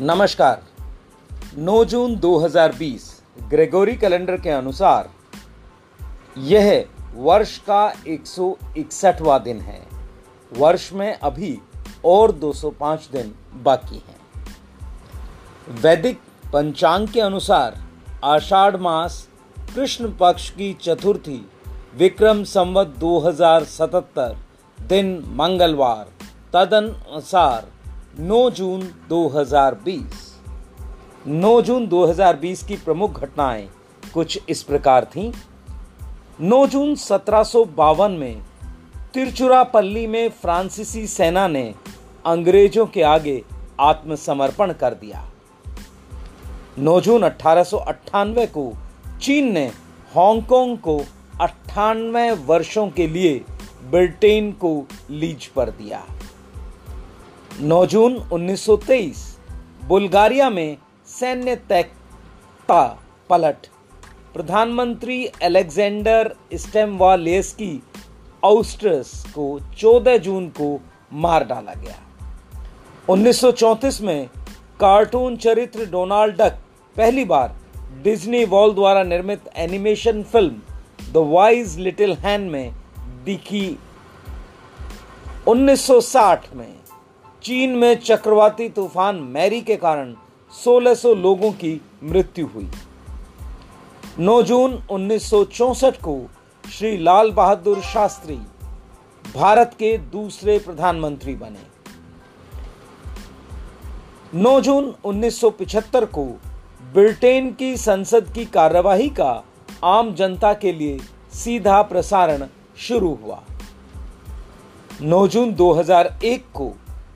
नमस्कार। 9 जून 2020 Gregory calendar के अनुसार यह वर्ष का 161वां दिन है। वर्ष में अभी और 205 दिन बाकी हैं। वैदिक पंचांग के अनुसार आषाढ़ मास कृष्ण पक्ष की चतुर्थी विक्रम संवत 2077 दिन मंगलवार। तदनुसार 9 जून 2020 9 जून 2020 की प्रमुख घटनाएँ कुछ इस प्रकार थीं। 9 जून सत्रह सौ बावन में तिरचुरापल्ली में फ्रांसीसी सेना ने अंग्रेज़ों के आगे आत्मसमर्पण कर दिया। 9 जून अठारह को चीन ने हांगकांग को अट्ठानवे वर्षों के लिए ब्रिटेन को लीज पर दिया। 9 जून 1923 बुल्गारिया में सैन्य तैकता पलट। प्रधानमंत्री अलेक्जेंडर स्टेमवालेस्की ऑस्ट्रस को 14 जून को मार डाला गया। 1934 में कार्टून चरित्र डोनाल्ड डक पहली बार डिज्नी वॉल द्वारा निर्मित animation film the wise little hen में दिखी। 1960 में चीन में चक्रवाती तूफ़ान मैरी के कारण 1600 लोगों की मृत्यु हुई। 9 जून 1964 को श्री लाल बहादुर शास्त्री भारत के दूसरे प्रधानमंत्री बने। 9 जून 1975 को ब्रिटेन की संसद की कार्यवाही का आम जनता के लिए सीधा प्रसारण शुरू हुआ। 9 जून 2001 को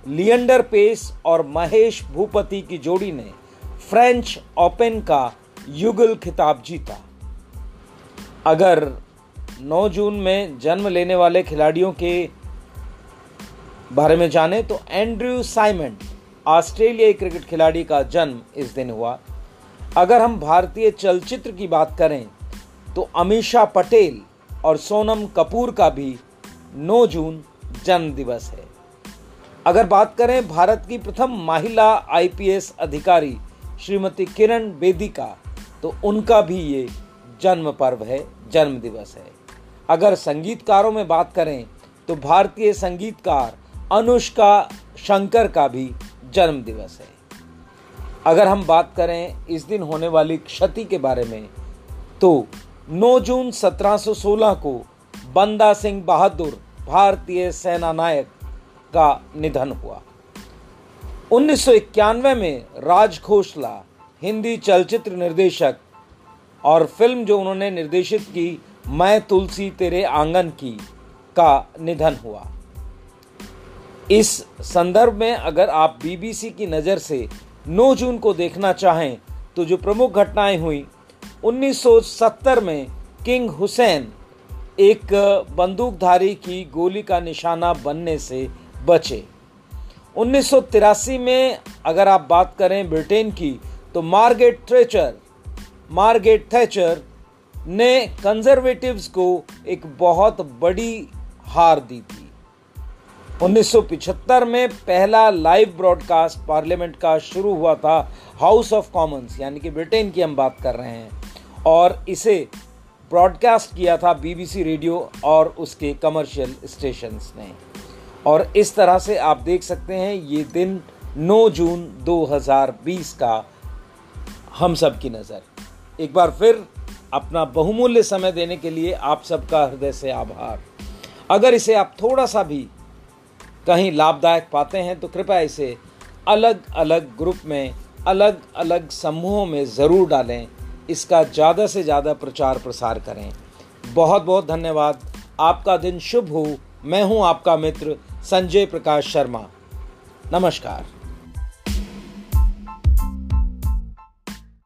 लियंडर पेस और महेश भूपति की जोड़ी ने फ्रेंच ओपन का युगल खिताब जीता। अगर 9 जून में जन्म लेने वाले खिलाड़ियों के बारे में जाने तो एंड्रयू साइमन, ऑस्ट्रेलियाई क्रिकेट खिलाड़ी का जन्म इस दिन हुआ। अगर हम भारतीय चलचित्र की बात करें तो अमीषा पटेल और सोनम कपूर का भी 9 जून जन्म दिवस है। अगर बात करें भारत की प्रथम महिला आईपीएस अधिकारी श्रीमती किरण बेदी का तो उनका भी ये जन्म पर्व है, जन्म दिवस है। अगर संगीतकारों में बात करें तो भारतीय संगीतकार अनुष्का शंकर का भी जन्म दिवस है। अगर हम बात करें इस दिन होने वाली क्षति के बारे में तो 9 जून 1716 को बंदा सिंह बहादुर, भारतीय सेना नायक का निधन हुआ। उन्नीस में राज खोसला, हिंदी चलचित्र निर्देशक और फ़िल्म जो उन्होंने निर्देशित की, मैं तुलसी तेरे आँगन की, का निधन हुआ। इस संदर्भ में अगर आप बीबीसी की नज़र से 9 जून को देखना चाहें तो जो प्रमुख घटनाएँ हुई 1970 में किंग हुसैन एक बंदूकधारी की गोली का निशाना बनने से बचे। 1983 में अगर आप बात करें ब्रिटेन की तो मार्गेट थ्रेचर, मार्गेट थैचर ने कंजर्वेटिव्स को एक बहुत बड़ी हार दी थी। 1975 में पहला लाइव ब्रॉडकास्ट पार्लियामेंट का शुरू हुआ था हाउस ऑफ़ कॉमन्स यानी कि ब्रिटेन की हम बात कर रहे हैं। और इसे ब्रॉडकास्ट किया था बीबीसी रेडियो और उसके कमर्शियल स्टेशंस ने। और इस तरह से आप देख सकते हैं, ये दिन 9 जून 2020 का हम सब की नज़र। एक बार फिर अपना बहुमूल्य समय देने के लिए आप सबका हृदय से आभार। अगर इसे आप थोड़ा सा भी कहीं लाभदायक पाते हैं तो कृपया इसे अलग अलग ग्रुप में अलग अलग समूहों में ज़रूर डालें। इसका ज़्यादा से ज़्यादा प्रचार प्रसार करें। बहुत बहुत धन्यवाद। आपका दिन शुभ हो। मैं हूँ आपका मित्र संजय प्रकाश शर्मा। नमस्कार।